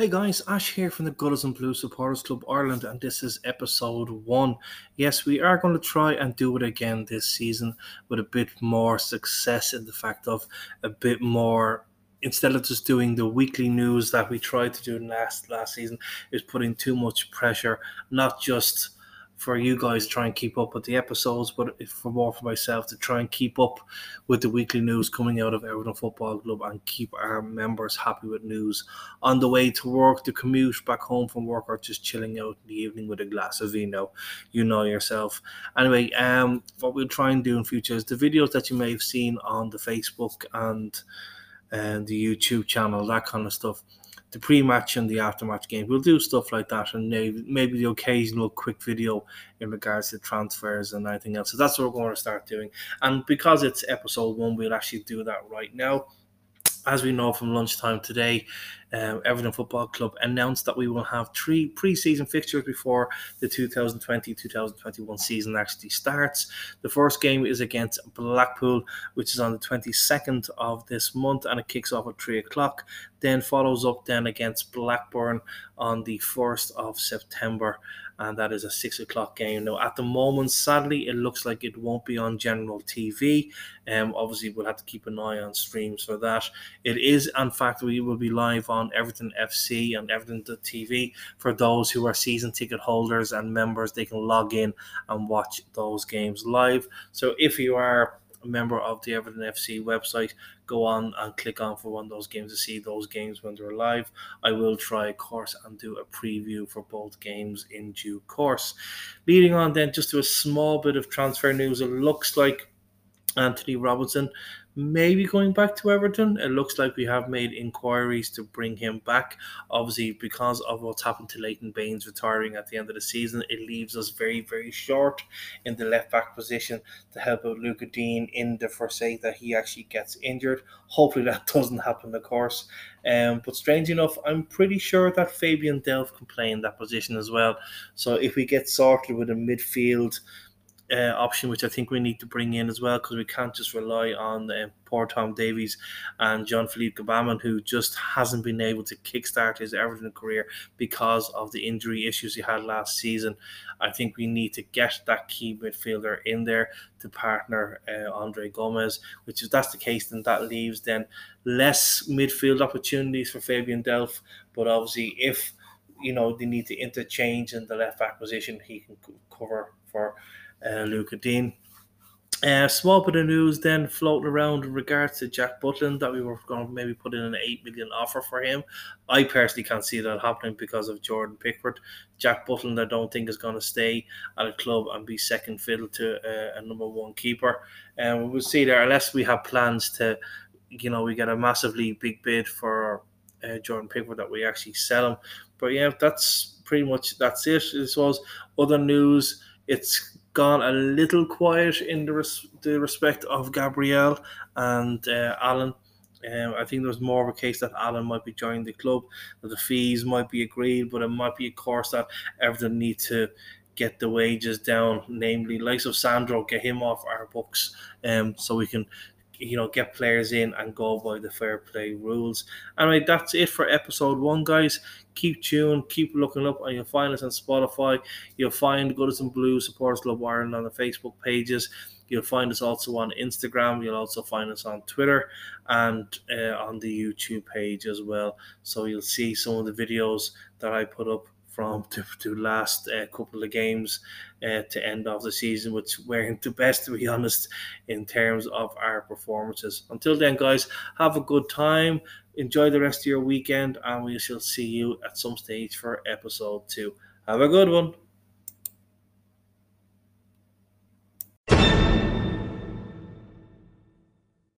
Hey guys, Ash here from the Goodison Blue Supporters Club Ireland, and this is episode one. Yes, we are going to try and do it again this season with a bit more success in the fact of a bit more. Instead of just doing the weekly news that we tried to do last last season, is putting too much pressure, not just for you guys to try and keep up with the episodes, but for more for myself to try and keep up with the weekly news coming out of Everton Football Club and keep our members happy with news on the way to work, the commute back home from work, or just chilling out in the evening with a glass of vino. You know yourself. Anyway, um, what we'll try and do in future is the videos that you may have seen on the Facebook and and uh, the YouTube channel, that kind of stuff the pre-match and the after-match game. We'll do stuff like that, and maybe, maybe the occasional quick video in regards to transfers and anything else. So that's what we're going to start doing. And because it's episode one, we'll actually do that right now as we know from lunchtime today, um, Everton Football Club announced that we will have three pre-season fixtures before the 2020-2021 season actually starts. The first game is against Blackpool, which is on the 22nd of this month, and it kicks off at three o'clock. Then follows up then against Blackburn on the 1st of September, and that is a six o'clock game. Now, at the moment, sadly, it looks like it won't be on general TV. Um, obviously, we'll have to keep an eye on streams for that. It is, in fact, we will be live on Everton FC and Everton TV for those who are season ticket holders and members. They can log in and watch those games live. So, if you are a member of the Everton FC website, go on and click on for one of those games to see those games when they're live. I will try, of course, and do a preview for both games in due course. Leading on then, just to a small bit of transfer news, it looks like Antonee Robinson maybe going back to Everton. It looks like we have made inquiries to bring him back. Obviously, because of what's happened to Leighton Baines retiring at the end of the season, it leaves us very, very short in the left back position to help out Lucas Digne in the sake that he actually gets injured. Hopefully, that doesn't happen, of course. Um, but strange enough, I'm pretty sure that Fabian Delph can play in that position as well. So if we get sorted with a midfield, uh, option, which I think we need to bring in as well, because we can't just rely on uh, poor Tom Davies and John Philippe Gbamin, who just hasn't been able to kickstart his Everton career because of the injury issues he had last season. I think we need to get that key midfielder in there to partner uh, Andre Gomes, which if that's the case, then that leaves then less midfield opportunities for Fabian Delph. But obviously, if you know they need to interchange in the left back position, he can cover for uh, Lucas Digne. Uh, small bit of news then floating around in regards to Jack Butland that we were going to maybe put in an 8 million offer for him. I personally can't see that happening because of Jordan Pickford. Jack Butland, I don't think, is going to stay at a club and be second fiddle to uh, a number one keeper. And um, we'll see there, unless we have plans to, you know, we get a massively big bid for uh, Jordan Pickford that we actually sell him. But yeah, that's pretty much that's it. This was other news. It's gone a little quiet in the, res- the respect of Gabriel and uh, Allan. Um, I think there's more of a case that Allan might be joining the club, that the fees might be agreed, but it might be a course that Everton need to get the wages down, namely likes of Sandro, get him off our books, um, so we can you know get players in and go by the fair play rules. Anyway, that's it for episode one, guys. Keep tuned, keep looking up, and you'll find us on Spotify. You'll find Goodison Blue Supporters Club Ireland on the Facebook pages. You'll find us also on Instagram. You'll also find us on Twitter and uh, on the YouTube page as well. So you'll see some of the videos that I put up from to, to last uh, couple of games uh, to end of the season, which weren't the best, to be honest, in terms of our performances. Until then, guys, have a good time. Enjoy the rest of your weekend, and we shall see you at some stage for episode two. Have a good one.